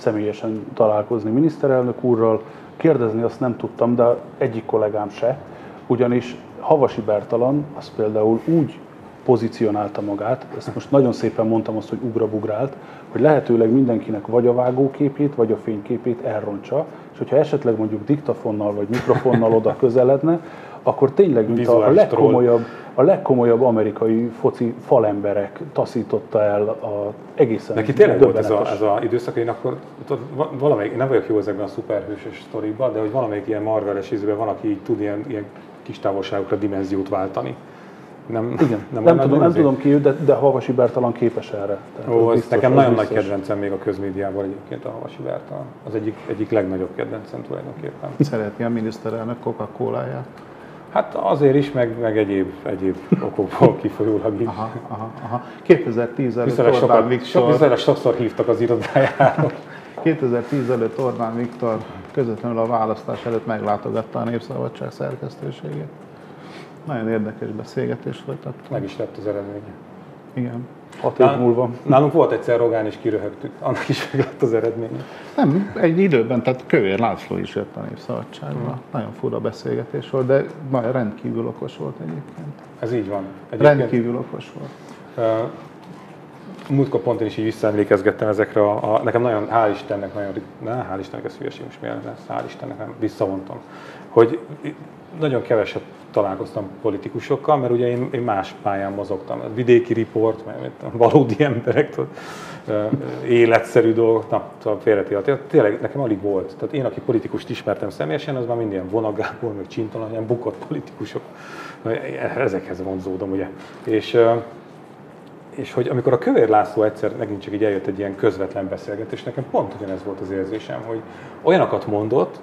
személyesen találkozni miniszterelnök úrral. Kérdezni azt nem tudtam, de egyik kollégám se, ugyanis Havasi Bertalan az például úgy pozícionálta magát, ezt most nagyon szépen mondtam azt, hogy ugrabugrált, hogy lehetőleg mindenkinek vagy a vágóképét, vagy a fényképét elrontsa, és hogyha esetleg mondjuk diktafonnal vagy mikrofonnal oda közeledne, akkor tényleg, mint a, a legkomolyabb, a legkomolyabb amerikai foci falemberek taszította el a egészen
Neki tényleg volt ez az ez a időszak, én akkor valamelyik, nem vagyok jó ezekben a szuperhősös sztorikban, de hogy valamelyik ilyen marveres ízben van, aki így tud ilyen, ilyen kis távolságokra dimenziót váltani.
Nem, Igen, nem, nem, tudom, nem tudom ki, de, de Havasi Bertalan képes erre.
Tehát Ó, biztos, nekem nagyon biztos. nagy kedvencem még a közmédiában egyébként a Havasi Bertalan. Az egyik, egyik legnagyobb kedvencem tulajdonképpen.
Szereti a miniszterelnök Coca-Coláját.
Hát azért is, meg, meg egyéb, egyéb okokból kifolyólag is. Aha,
aha, aha. 2010 előtt Orbán sokat, Viktor...
Viszonylag sokszor hívtak az irodájára.
2010 előtt Orbán Viktor közvetlenül a választás előtt meglátogatta a Népszabadság szerkesztőségét. Nagyon érdekes beszélgetés folytattunk.
Meg is lett az eredménye.
Igen.
Hat év múlva.
Nálunk volt egyszer Rogán, és kiröhögtük. Annak is meg lett az eredménye.
Nem, egy időben, tehát Kövér László is jött a Népszabadságba. Hmm. Nagyon fura beszélgetés volt, de nagyon rendkívül okos volt egyébként.
Ez így van.
Egyébként, rendkívül okos volt. Uh,
múltkor pont én is így visszaemlékezgettem ezekre a, a, nekem nagyon, hál' Istennek, nagyon, ne, hál' Istennek ez hülyeség, most miért lesz, hál' Istennek nem, visszavontam, hogy nagyon keveset találkoztam politikusokkal, mert ugye én, én más pályán mozogtam. Vidéki riport, mert valódi emberek, tudod, életszerű dolgok, na, szóval félretélt. Tényleg nekem alig volt. Tehát én, aki politikust ismertem személyesen, az már minden vonagából, meg csintalan, ilyen bukott politikusok. Ezekhez vonzódom, ugye. És, és hogy amikor a Kövér László egyszer megint csak így eljött egy ilyen közvetlen beszélgetés, nekem pont ugyanez volt az érzésem, hogy olyanokat mondott,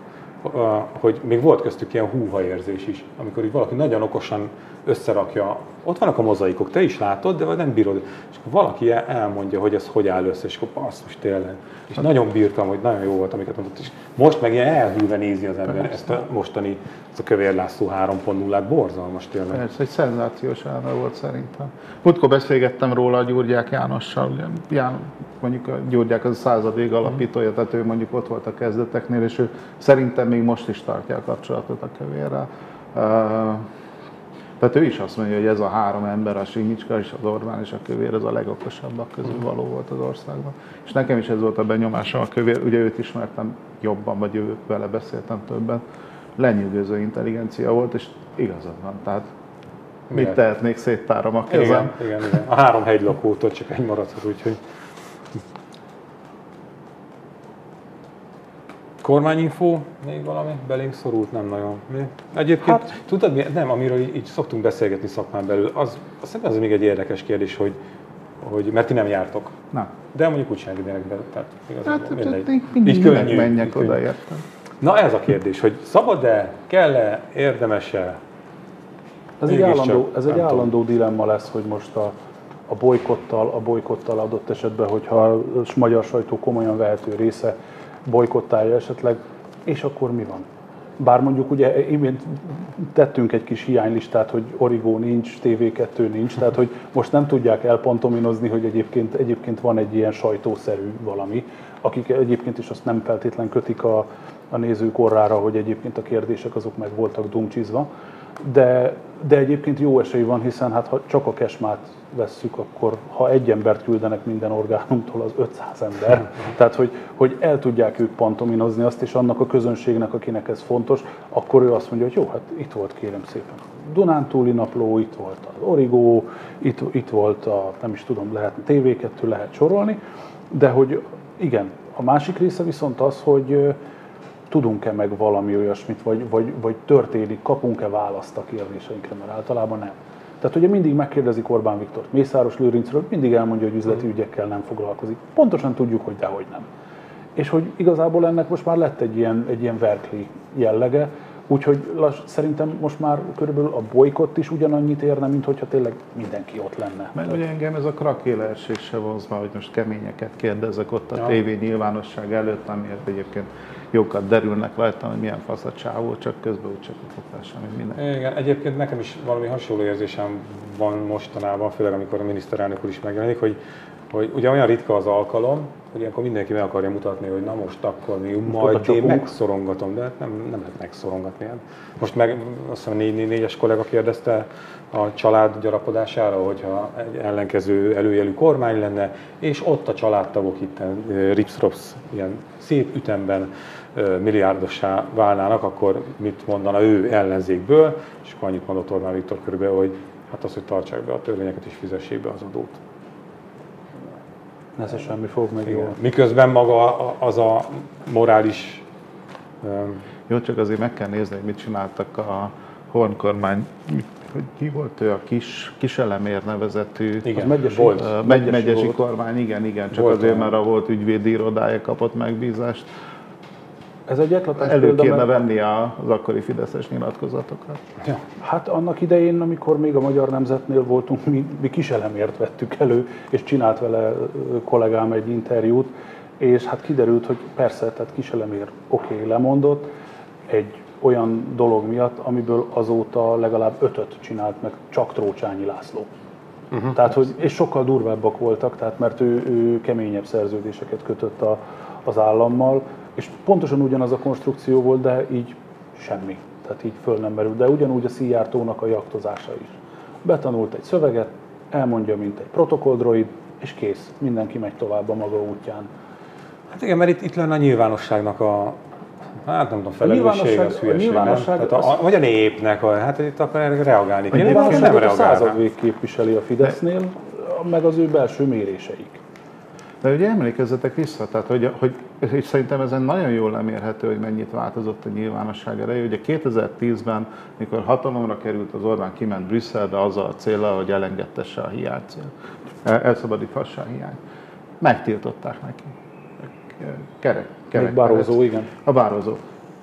hogy még volt köztük ilyen húha érzés is, amikor így valaki nagyon okosan összerakja, ott vannak a mozaikok, te is látod, de nem bírod. És akkor valaki elmondja, hogy ez hogy áll össze, és akkor basszus tényleg. És hát, nagyon bírtam, hogy nagyon jó volt, amiket mondott. És most meg ilyen elhűlve nézi az ember Persze. ezt a mostani, ezt a Kövér László 3.0-át, borzalmas tényleg.
Ez egy szenzációs elme volt szerintem. Múltkor beszélgettem róla a Gyurgyák Jánossal, Ján, mondjuk a Gyurgyák az a század vég alapítója, tehát ő mondjuk ott volt a kezdeteknél, és ő szerintem még most is tartja a kapcsolatot a Kövérrel. Tehát ő is azt mondja, hogy ez a három ember, a Sinyicska és az Orbán és a Kövér, ez a legokosabbak közül való volt az országban. És nekem is ez volt a benyomásom a Kövér, ugye őt ismertem jobban, vagy ő, vele beszéltem többen. Lenyűgöző intelligencia volt, és igazad van. Tehát mit tehetnék, széttárom a kezem.
Igen, igen, igen. A három hegylakótól csak egy maradhat, úgyhogy Kormányinfó, még valami belénk szorult, nem nagyon. Mi? Egyébként, hát, tudod mi? Nem, amiről így, így szoktunk beszélgetni szakmán belül, az, azt szerintem ez még egy érdekes kérdés, hogy, hogy mert ti nem jártok.
Nem.
De mondjuk be, tehát
igazából hát, mindegy. Mindig így könnyű, menjek így oda, értem.
Na ez a kérdés, hogy szabad-e, kell-e, érdemes-e?
Ez egy állandó, ez egy állandó dilemma lesz, hogy most a, a bolykottal, a bolykottal adott esetben, hogyha a magyar sajtó komolyan vehető része bolykottálja esetleg, és akkor mi van? Bár mondjuk ugye imént tettünk egy kis hiánylistát, hogy Origó nincs, TV2 nincs, tehát hogy most nem tudják elpontominozni, hogy egyébként, egyébként van egy ilyen sajtószerű valami, akik egyébként is azt nem feltétlen kötik a, a nézők orrára, hogy egyébként a kérdések azok meg voltak dumcsizva, de, de egyébként jó esély van, hiszen hát ha csak a kesmát vesszük, akkor ha egy embert küldenek minden orgánumtól, az 500 ember. Tehát, hogy, hogy el tudják ők pantominozni azt, és annak a közönségnek, akinek ez fontos, akkor ő azt mondja, hogy jó, hát itt volt kérem szépen. Dunántúli napló, itt volt az Origó, itt, itt volt a, nem is tudom, lehet TV2, lehet sorolni, de hogy igen, a másik része viszont az, hogy tudunk-e meg valami olyasmit, vagy, vagy, vagy történik, kapunk-e választ a kérdéseinkre, mert általában nem. Tehát ugye mindig megkérdezik Orbán Viktor Mészáros Lőrincről, mindig elmondja, hogy üzleti mm. ügyekkel nem foglalkozik. Pontosan tudjuk, hogy dehogy nem. És hogy igazából ennek most már lett egy ilyen, egy ilyen verkli jellege, úgyhogy lass, szerintem most már körülbelül a bolykott is ugyanannyit érne, mint hogyha tényleg mindenki ott lenne.
Mert ugye engem ez a krakélerség se vonz hogy most keményeket kérdezek ott a ja. tévé nyilvánosság előtt, amiért egyébként jókat derülnek rajta, hogy milyen fasz a csávó, csak közben úgy csak a mint minden.
Igen, egyébként nekem is valami hasonló érzésem van mostanában, főleg amikor a miniszterelnök úr is megjelenik, hogy, hogy ugye olyan ritka az alkalom, hogy ilyenkor mindenki meg akarja mutatni, hogy na most akkor mi majd én megszorongatom, de nem, nem lehet megszorongatni. Hát most meg azt hiszem négy, négy, négyes kollega kérdezte a család gyarapodására, hogyha egy ellenkező előjelű kormány lenne, és ott a családtagok itt ripsrops ilyen szép ütemben milliárdossá válnának, akkor mit mondana ő ellenzékből, és akkor annyit mondott Orbán Viktor körülbelül, hogy hát az, hogy tartsák be a törvényeket és fizessék be az adót.
Nesze semmi fog meg jól.
Miközben maga az a morális...
Jó, csak azért meg kell nézni, hogy mit csináltak a Horn kormány hogy ki volt ő a kis, kiselemér nevezetű
igen, az megyesi, volt.
Uh, megyesi, megyesi volt. kormány, igen, igen, csak volt azért, mert a volt ügyvédi irodája kapott megbízást.
Ez egy eklatás
Elő példa, kéne mert... venni az akkori fideszes nyilatkozatokat.
Ja. Hát annak idején, amikor még a Magyar Nemzetnél voltunk, mi, mi kiselemért vettük elő, és csinált vele kollégám egy interjút, és hát kiderült, hogy persze, tehát kiselemér oké, okay, lemondott, egy olyan dolog miatt, amiből azóta legalább ötöt csinált meg csak Trócsányi László. Uh-huh. Tehát, hogy, és sokkal durvábbak voltak, tehát mert ő, ő keményebb szerződéseket kötött a, az állammal, és pontosan ugyanaz a konstrukció volt, de így semmi. Tehát így föl nem merül. De ugyanúgy a Szijjártónak a jaktozása is. Betanult egy szöveget, elmondja, mint egy protokolldroid, és kész. Mindenki megy tovább a maga útján.
Hát igen, mert itt, itt lenne a nyilvánosságnak a, Hát nem tudom, felelősség az hülyeség, nem? Tehát a, a, vagy a népnek, a, hát itt akkor erre reagálni
kéne. A nyilvánosságot a századvég képviseli a Fidesznél, meg az ő belső méréseik.
De ugye emlékezzetek vissza, tehát hogy, hogy és szerintem ezen nagyon jól lemérhető, hogy mennyit változott a nyilvánosság ereje. Ugye 2010-ben, mikor hatalomra került az Orbán, kiment Brüsszelbe azzal a célra, hogy elengedtesse a hiányt, elszabadíthassa a hiányt. Megtiltották neki.
Kerek, kerek. Barózó, igen.
A Barózó.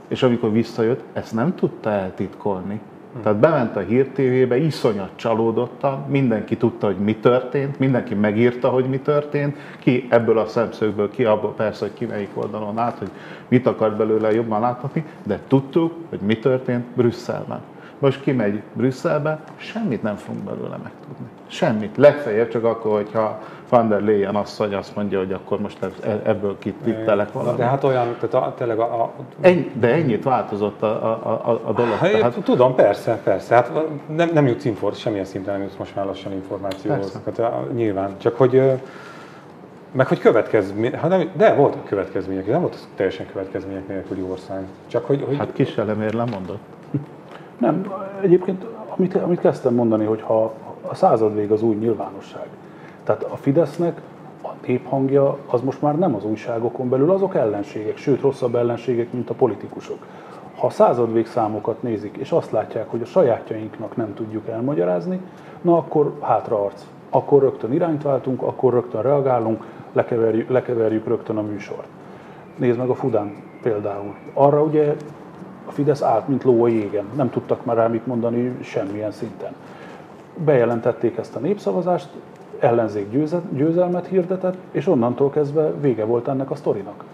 És amikor visszajött, ezt nem tudta eltitkolni. Tehát bement a Hír TV-be, iszonyat csalódottan, mindenki tudta, hogy mi történt, mindenki megírta, hogy mi történt, ki ebből a szemszögből, ki abból persze, hogy ki melyik oldalon át, hogy mit akar belőle jobban láthatni, de tudtuk, hogy mi történt Brüsszelben. Most kimegy Brüsszelbe, semmit nem fogunk belőle megtudni. Semmit. Legfeljebb csak akkor, hogyha van der Leyen asszony azt mondja, hogy akkor most e- ebből kittelek valamit.
De hát olyan, tehát a, tényleg a, a
Ennyi, de ennyit változott a, a, a, a dolog.
Hát,
Tehát,
Tudom, persze, persze. Hát nem, nem jutsz inform, semmilyen szinten nem jutsz most már lassan információhoz. Hát, nyilván. Csak hogy meg hogy következmény, hát nem, de voltak következmények, nem volt teljesen következmények nélküli ország. Csak hogy, hogy
hát kis elemér lemondott.
Nem, egyébként amit, amit kezdtem mondani, hogy ha a század vég az új nyilvánosság. Tehát a Fidesznek a néphangja az most már nem az újságokon belül, azok ellenségek, sőt rosszabb ellenségek, mint a politikusok. Ha a századvég számokat nézik, és azt látják, hogy a sajátjainknak nem tudjuk elmagyarázni, na akkor hátraarc. Akkor rögtön irányt váltunk, akkor rögtön reagálunk, lekeverjük, lekeverjük rögtön a műsort. Nézd meg a Fudán például. Arra ugye a Fidesz állt, mint ló a jégen. Nem tudtak már rá mit mondani semmilyen szinten. Bejelentették ezt a népszavazást, ellenzék győzelmet hirdetett, és onnantól kezdve vége volt ennek a sztorinak.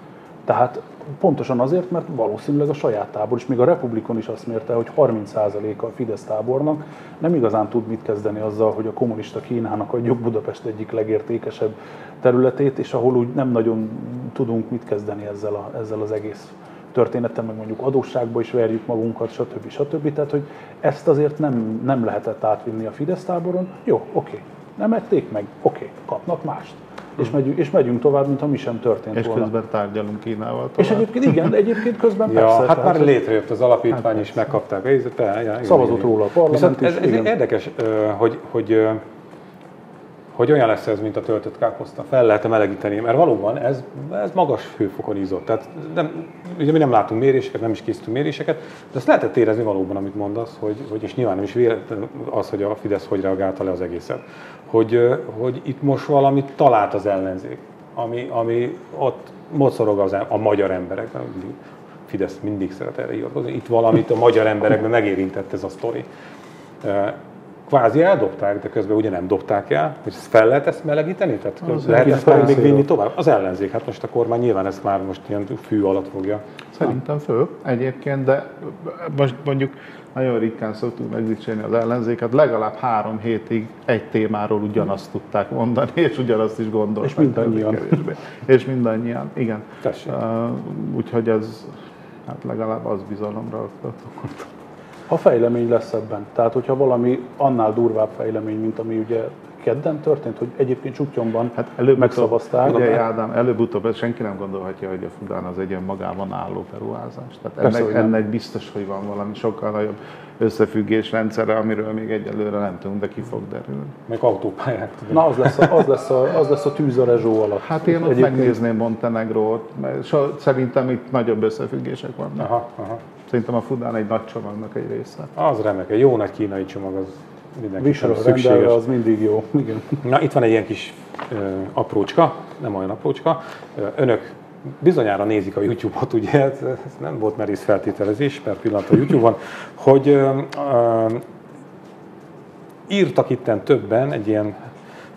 Tehát pontosan azért, mert valószínűleg a saját tábor, és még a Republikon is azt mérte, hogy 30%-a a Fidesz tábornak nem igazán tud mit kezdeni azzal, hogy a kommunista Kínának adjuk Budapest egyik legértékesebb területét, és ahol úgy nem nagyon tudunk mit kezdeni ezzel, a, ezzel az egész történettel, meg mondjuk adósságba is verjük magunkat, stb. stb. Tehát, hogy ezt azért nem, nem lehetett átvinni a Fidesz táboron. Jó, oké, nem ették meg, oké, kapnak mást. És megyünk, és megyünk tovább, mintha mi sem történt
és
volna.
közben tárgyalunk Kínával tovább.
És egyébként igen, egyébként közben
Ja,
persze.
hát már létrejött az alapítvány
Hát
is, megkapták. Ez, te, ja, igen,
Szavazott
igen.
róla a parlament
Viszont ez,
is,
ez
igen.
érdekes, hogy, hogy, hogy olyan lesz ez, mint a töltött káposzta. Fel lehet melegíteni, mert valóban ez, ez magas hőfokon ízott. Tehát nem, ugye mi nem látunk méréseket, nem is készítünk méréseket, de ezt lehetett érezni valóban, amit mondasz, hogy, hogy és nyilván nem is véletlen az, hogy a Fidesz hogy reagálta le az egészet. Hogy, hogy itt most valamit talált az ellenzék, ami, ami ott mocorog az, a magyar emberekben. Fidesz mindig szeret erre hivatkozni. Itt valamit a magyar emberekben megérintett ez a sztori. Kvázi eldobták, de közben ugye nem dobták el, ezt fel lehet ezt melegíteni? Tehát
Az
lehet ezt még
részéről.
vinni tovább? Az ellenzék, hát most a kormány nyilván ezt már most ilyen fű alatt fogja.
Szerintem föl egyébként, de most mondjuk nagyon ritkán szoktuk megdicsérni az ellenzéket, legalább három hétig egy témáról ugyanazt tudták mondani, és ugyanazt is gondolták.
És mindannyian.
kevésbé. És mindannyian, igen.
Tessék.
Uh, úgyhogy ez hát legalább az bizalomra oktatott.
Ha fejlemény lesz ebben, tehát hogyha valami annál durvább fejlemény, mint ami ugye kedden történt, hogy egyébként Csutyomban
Hát előbb
megszavazták.
Ugye, Ádám, előbb-utóbb senki nem gondolhatja, hogy a Fudán az egy önmagában álló beruházás. Tehát
Persze,
ennek, ennek biztos, hogy van valami sokkal nagyobb összefüggés rendszere, amiről még egyelőre nem tudunk, de ki fog derülni.
Meg autópályák. tudod.
Na, az lesz a, az lesz a, az lesz a tűz a rezsó alatt.
Hát én ott
Egyébként-
megnézném Montenegrót, mert so, szerintem itt nagyobb összefüggések vannak.
Aha, aha.
Szerintem a Fudán egy nagy csomagnak egy része.
Az remek, egy jó nagy kínai csomag az mindenképpen szükséges.
az mindig jó. Igen.
Na, itt van egy ilyen kis ö, aprócska, nem olyan aprócska. Önök bizonyára nézik a YouTube-ot, ugye, ez, ez nem volt merész feltételezés per pillanat a YouTube-on, hogy ö, ö, írtak itten többen egy ilyen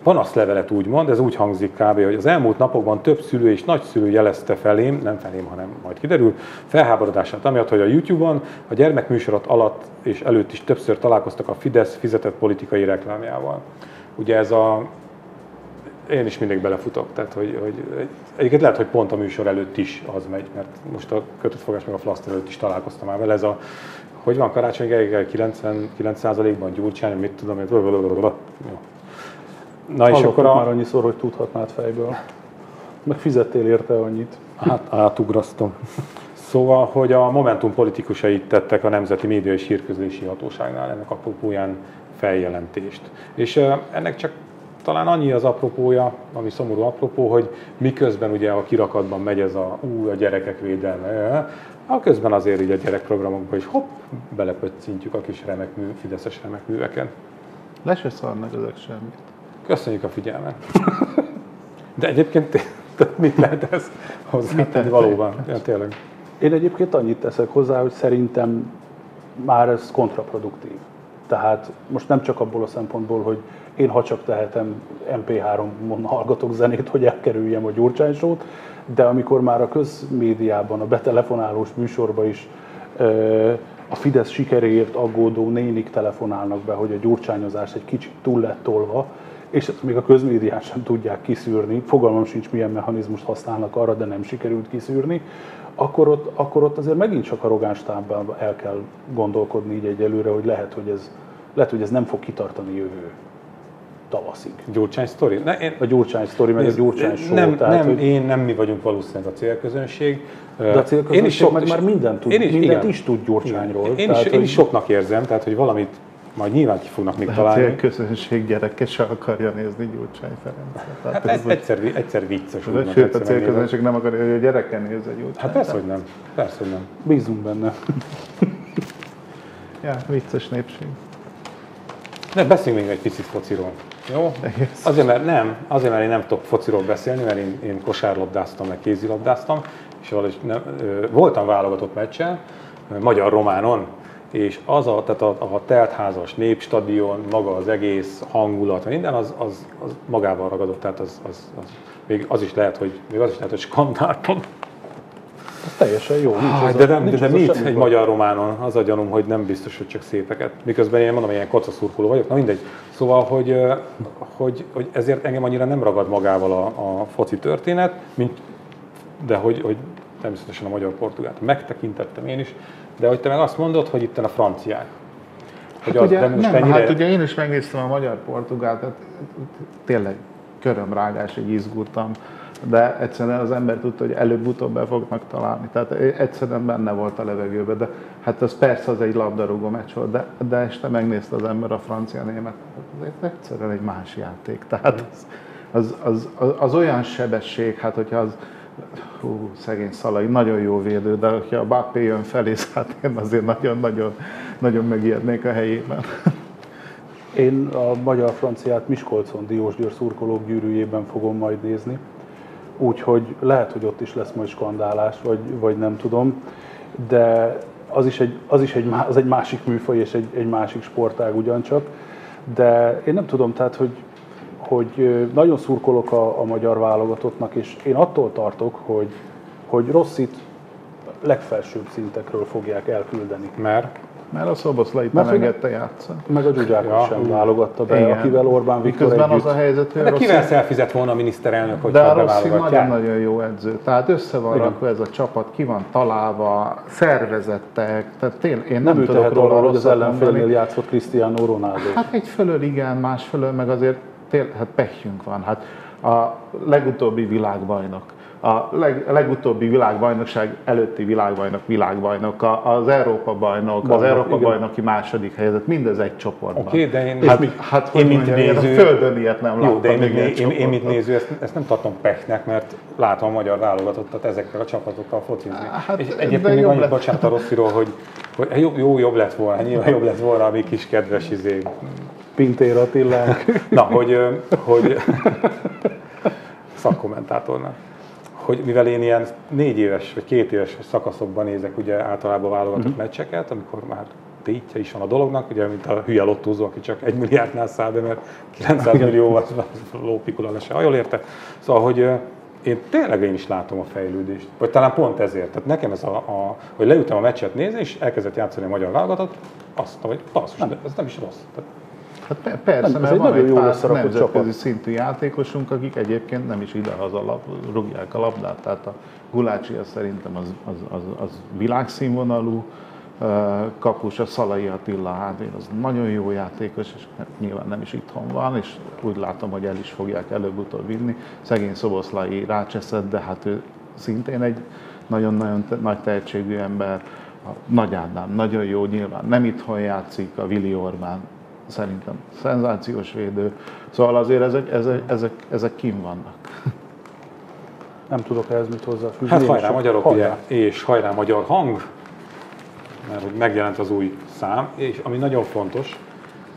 panaszlevelet úgymond, ez úgy hangzik kb., hogy az elmúlt napokban több szülő és nagyszülő jelezte felém, nem felém, hanem majd kiderül, felháborodását amiatt, hogy a YouTube-on a gyermekműsorot alatt és előtt is többször találkoztak a Fidesz fizetett politikai reklámjával. Ugye ez a én is mindig belefutok, tehát hogy, hogy egyébként lehet, hogy pont a műsor előtt is az megy, mert most a kötött fogás meg a flaszt előtt is találkoztam már vele, ez a, hogy van Karácsony Gergely 99%-ban Gyurcsány, mit tudom. Jó. Na és akkor a,
már annyiszor, hogy tudhatnád fejből. Meg fizettél érte annyit.
Hát átugrasztom. Szóval, hogy a Momentum politikusai tettek a Nemzeti Média és Hírközlési Hatóságnál ennek apropóján feljelentést. És ennek csak talán annyi az apropója, ami szomorú apropó, hogy miközben ugye a kirakatban megy ez a ú, a gyerekek védelme, a közben azért így a gyerekprogramokban is hopp, belepöccintjük a kis remek mű, fideszes remek műveket.
Le se szarnak ezek semmit.
Köszönjük a figyelmet! De egyébként mit lehet ez hozzátenni valóban? Ja, tényleg.
Én egyébként annyit teszek hozzá, hogy szerintem már ez kontraproduktív. Tehát most nem csak abból a szempontból, hogy én ha csak tehetem MP3-on hallgatok zenét, hogy elkerüljem a Gyurcsány Show-t, de amikor már a közmédiában, a betelefonálós műsorban is a Fidesz sikeréért aggódó nénik telefonálnak be, hogy a gyurcsányozás egy kicsit túl lett tolva, és ezt még a közmédián sem tudják kiszűrni, fogalmam sincs milyen mechanizmust használnak arra, de nem sikerült kiszűrni, akkor ott, akkor ott azért megint csak arrogáns tábban el kell gondolkodni így egyelőre, hogy lehet, hogy ez, lehet, hogy ez nem fog kitartani jövő tavaszig.
Gyurcsány sztori?
Ne, én, a Gyurcsány sztori, meg Nézd, a Gyurcsány show.
Nem, tehát, nem hogy... én, nem mi vagyunk valószínűleg a célközönség.
De a célközönség én is sok, meg már mindent tud, én is, mindent igen. is tud Gyurcsányról.
Én, tehát, is, hogy... én is soknak érzem, tehát hogy valamit majd nyilván ki fognak még találni.
A célközönség gyereke se akarja nézni Gyurcsány Ferencet.
Hát ez, egyszer, egyszer vicces.
Sőt, a célközönség nem akarja, hogy a gyereke nézze Gyurcsány.
Hát persze, hogy nem. Persze, hogy nem.
Bízunk benne.
ja, vicces népség.
De beszéljünk még egy picit fociról. Jó? Azért, mert nem, azért, mert én nem tudok fociról beszélni, mert én, én kosárlabdáztam, meg kézilabdáztam, és valahogy nem, voltam válogatott meccsen, magyar-románon, és az a, tehát a, a teltházas népstadion, maga az egész hangulat, minden, az, az, az magával ragadott, tehát az, az, az, még az is lehet, hogy, még az is lehet, hogy skandáltam.
Ez teljesen jó.
Nincs ah, de, nem, de mit egy magyar románon? Az a gyanúm, hogy nem biztos, hogy csak szépeket. Miközben én mondom, ilyen kocaszurkoló vagyok. Na mindegy. Szóval, hogy, hogy, hogy ezért engem annyira nem ragad magával a, a foci történet, mint, de hogy, hogy természetesen a magyar-portugát megtekintettem én is, de hogy te meg azt mondod, hogy itt a franciák.
Hogy hát, az, ugye, most nem, ennyire... hát ugye én is megnéztem a magyar-portugát, tehát tényleg körömrágásig izgultam de egyszerűen az ember tudta, hogy előbb-utóbb be fognak találni. Tehát egyszerűen benne volt a levegőben, de hát az persze az egy labdarúgó meccs volt, de, de este megnézte az ember a francia-német, ez egyszerűen egy más játék. Tehát az, az, az, az, az olyan sebesség, hát hogyha az, hú, szegény Szalai, nagyon jó védő, de ha a Bappé jön felé, hát én azért nagyon-nagyon nagyon megijednék a helyében.
Én a magyar-franciát Miskolcon Diós Győr szurkolók gyűrűjében fogom majd nézni. Úgyhogy lehet, hogy ott is lesz majd skandálás, vagy, vagy nem tudom, de az is egy, az is egy, az egy másik műfaj és egy, egy másik sportág ugyancsak, de én nem tudom, tehát, hogy, hogy nagyon szurkolok a, a magyar válogatottnak, és én attól tartok, hogy, hogy Rosszit legfelsőbb szintekről fogják elküldeni.
Mert?
Mert a Szoboszlait nem engedte játszani.
Meg a Zsuzsákot ja. sem válogatta be, Igen. akivel Orbán Viktor
Miközben együtt. az a helyzet, hogy
De kivel szelfizett volna a miniszterelnök, hogy
De a Rossi nagyon-nagyon jó edző. Tehát össze van rakva ez a csapat, ki van találva, szervezettek. Tehát tényleg, én nem, nem tudok róla,
hogy az ellenfélnél játszott Cristiano Ronaldo.
Hát egy fölől igen, más fölől meg azért tényleg, hát pehjünk van. Hát a legutóbbi világbajnok a leg, legutóbbi világbajnokság előtti világbajnok, világbajnok, az Európa bajnok, Bajnok, az Európa igen. bajnoki második helyzet, mindez egy csoportban.
Oké, okay, de én,
hát, mi, hát, én mint mondjam, néző, a Földön ilyet nem láttam. Jó,
de én, én, én, én, mint néző ezt, ezt nem tartom peknek, mert látom a magyar válogatottat ezekkel a csapatokkal focizni. Hát, és egyébként még annyit bocsánat a Rossziról, hogy, hogy jó, jó, jobb lett volna, nyilván jobb lett volna a mi kis kedves izé.
Pintér Attilánk.
Na, hogy, hogy szakkommentátornak hogy mivel én ilyen négy éves vagy két éves szakaszokban nézek ugye általában válogatott uh-huh. meccseket, amikor már tétje is van a dolognak, ugye, mint a hülye lottózó, aki csak egy milliárdnál száll be, mert 900 millió az lópikula le se jól érte. Szóval, hogy én tényleg én is látom a fejlődést. Vagy talán pont ezért. Tehát nekem ez a, a hogy leültem a meccset nézni, és elkezdett játszani a magyar válogatot, azt hogy basszus, nem. ez nem is rossz. Tehát
Hát persze, nem, mert van egy pár nemzetközi csapat. szintű játékosunk, akik egyébként nem is idehaza lab, rúgják a labdát. Tehát a Gulácsi az szerintem az, az, az, az világszínvonalú kapus, a Szalai Attila hát az nagyon jó játékos, és nyilván nem is itthon van, és úgy látom, hogy el is fogják előbb-utóbb vinni. Szegény Szoboszlai rácseszett, de hát ő szintén egy nagyon-nagyon nagy tehetségű ember. A Nagy Ádám nagyon jó nyilván, nem itthon játszik, a Vili Orbán szerintem szenzációs védő. Szóval azért ezek, ezek, ezek, ezek kim vannak.
Nem tudok ehhez mit hozzáfűzni.
Hát hajrá magyarok, hajrá. ugye, és hajrá magyar hang, mert hogy megjelent az új szám, és ami nagyon fontos,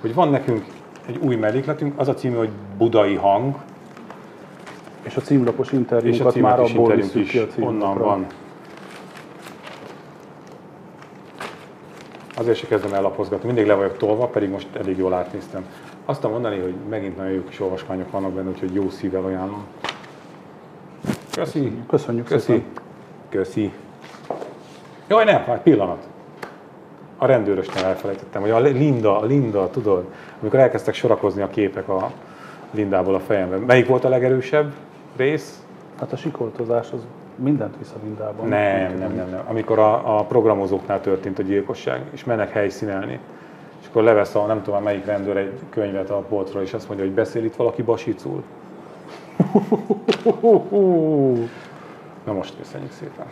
hogy van nekünk egy új mellékletünk, az a címe, hogy Budai hang.
És a címlapos interjúkat már abból
is, ki a onnan van. Azért se kezdem ellapozgatni, mindig le vagyok tolva, pedig most elég jól átnéztem. Azt tudom mondani, hogy megint nagyon jó kis olvasmányok vannak benne, úgyhogy jó szívvel ajánlom. Köszi.
Köszönjük
Köszi.
szépen.
Köszi. Jaj, nem, egy pillanat. A rendőrösnél elfelejtettem, hogy a Linda, a Linda, tudod, amikor elkezdtek sorakozni a képek a Lindából a fejemben. Melyik volt a legerősebb rész?
Hát a sikoltozás az mindent visz a Lindában.
Nem, nem, nem, nem. Amikor a, a programozóknál történt a gyilkosság, és mennek helyszínelni. És akkor levesz a, nem tudom melyik rendőr egy könyvet a polcról, és azt mondja, hogy beszél itt valaki basicul. Na most köszönjük szépen.